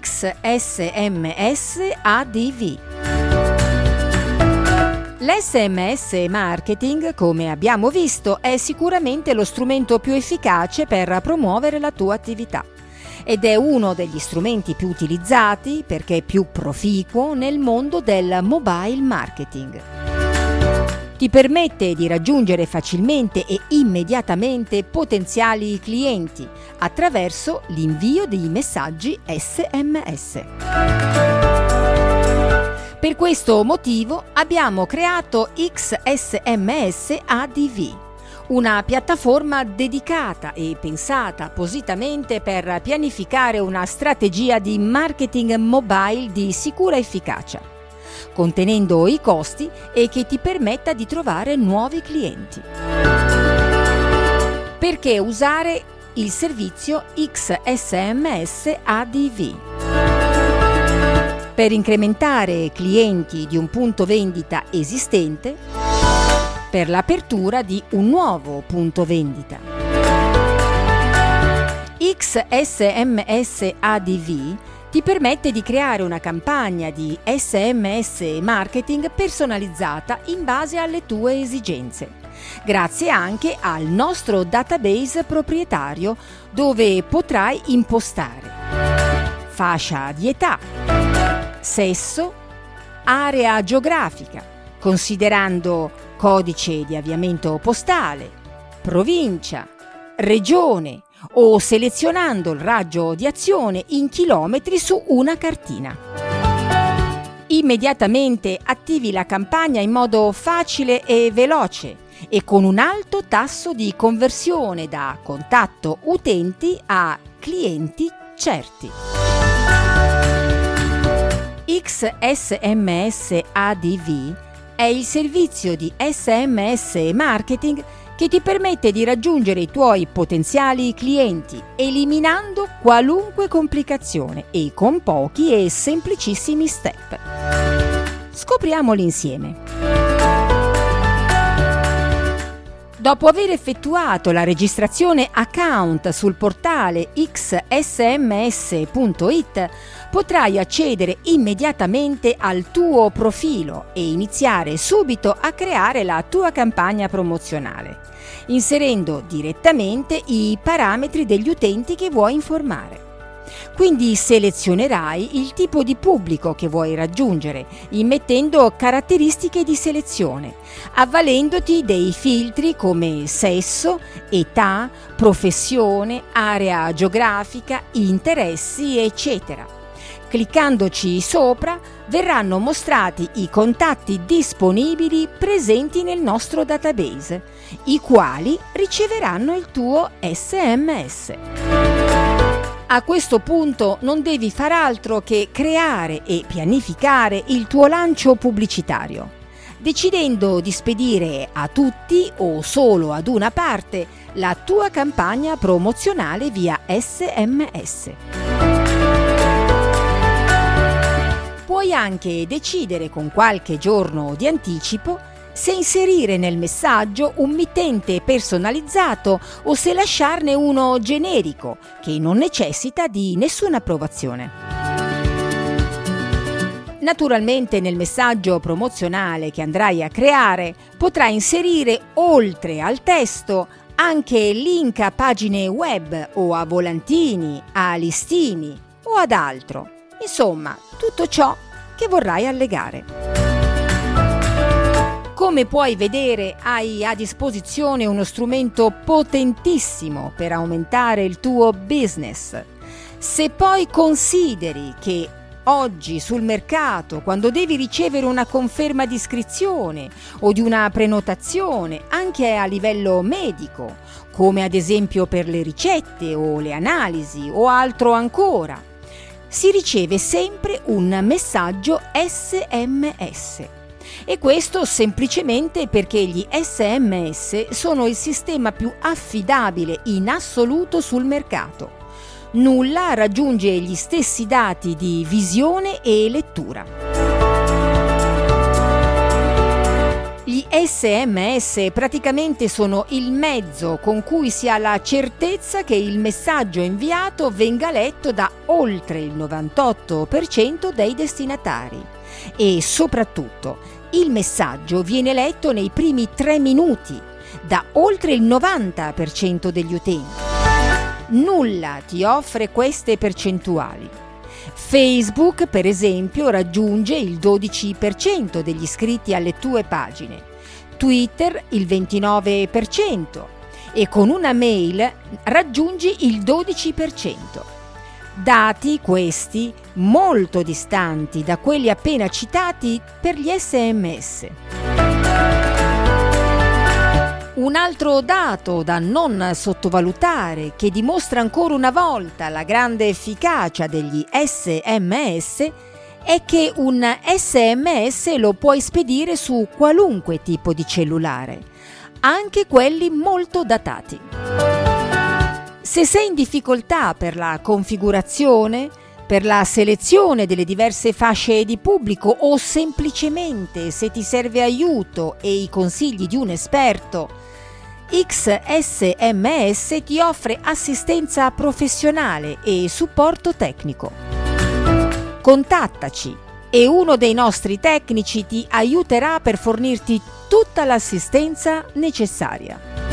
XSMS ADV. L'SMS marketing, come abbiamo visto, è sicuramente lo strumento più efficace per promuovere la tua attività ed è uno degli strumenti più utilizzati perché più proficuo nel mondo del mobile marketing. Ti permette di raggiungere facilmente e immediatamente potenziali clienti attraverso l'invio di messaggi SMS. Per questo motivo abbiamo creato XSMS ADV, una piattaforma dedicata e pensata appositamente per pianificare una strategia di marketing mobile di sicura efficacia, contenendo i costi e che ti permetta di trovare nuovi clienti. Perché usare il servizio XSMS ADV? Per incrementare clienti di un punto vendita esistente, per l'apertura di un nuovo punto vendita. XSMS ADV ti permette di creare una campagna di SMS marketing personalizzata in base alle tue esigenze, grazie anche al nostro database proprietario dove potrai impostare fascia di età, sesso, area geografica, considerando codice di avviamento postale, provincia, regione o selezionando il raggio di azione in chilometri su una cartina. Immediatamente attivi la campagna in modo facile e veloce e con un alto tasso di conversione da contatto utenti a clienti certi. XSMS ADV è il servizio di SMS marketing che ti permette di raggiungere i tuoi potenziali clienti eliminando qualunque complicazione e con pochi e semplicissimi step. Scopriamoli insieme. Dopo aver effettuato la registrazione account sul portale xsms.it, potrai accedere immediatamente al tuo profilo e iniziare subito a creare la tua campagna promozionale, inserendo direttamente i parametri degli utenti che vuoi informare. Quindi selezionerai il tipo di pubblico che vuoi raggiungere, immettendo caratteristiche di selezione, avvalendoti dei filtri come sesso, età, professione, area geografica, interessi, eccetera. Cliccandoci sopra verranno mostrati i contatti disponibili presenti nel nostro database, i quali riceveranno il tuo SMS. A questo punto non devi far altro che creare e pianificare il tuo lancio pubblicitario, decidendo di spedire a tutti o solo ad una parte la tua campagna promozionale via SMS. Puoi anche decidere con qualche giorno di anticipo se inserire nel messaggio un mittente personalizzato o se lasciarne uno generico che non necessita di nessuna approvazione. Naturalmente nel messaggio promozionale che andrai a creare potrai inserire oltre al testo anche link a pagine web o a volantini, a listini o ad altro. Insomma, tutto ciò che vorrai allegare. Come puoi vedere hai a disposizione uno strumento potentissimo per aumentare il tuo business. Se poi consideri che oggi sul mercato, quando devi ricevere una conferma di iscrizione o di una prenotazione, anche a livello medico, come ad esempio per le ricette o le analisi o altro ancora, si riceve sempre un messaggio SMS e questo semplicemente perché gli SMS sono il sistema più affidabile in assoluto sul mercato. Nulla raggiunge gli stessi dati di visione e lettura. Gli SMS praticamente sono il mezzo con cui si ha la certezza che il messaggio inviato venga letto da oltre il 98% dei destinatari e soprattutto il messaggio viene letto nei primi tre minuti da oltre il 90% degli utenti. Nulla ti offre queste percentuali. Facebook, per esempio, raggiunge il 12% degli iscritti alle tue pagine, Twitter il 29% e con una mail raggiungi il 12%. Dati questi molto distanti da quelli appena citati per gli sms. Un altro dato da non sottovalutare che dimostra ancora una volta la grande efficacia degli sms è che un sms lo puoi spedire su qualunque tipo di cellulare, anche quelli molto datati. Se sei in difficoltà per la configurazione, per la selezione delle diverse fasce di pubblico o semplicemente se ti serve aiuto e i consigli di un esperto, XSMS ti offre assistenza professionale e supporto tecnico. Contattaci e uno dei nostri tecnici ti aiuterà per fornirti tutta l'assistenza necessaria.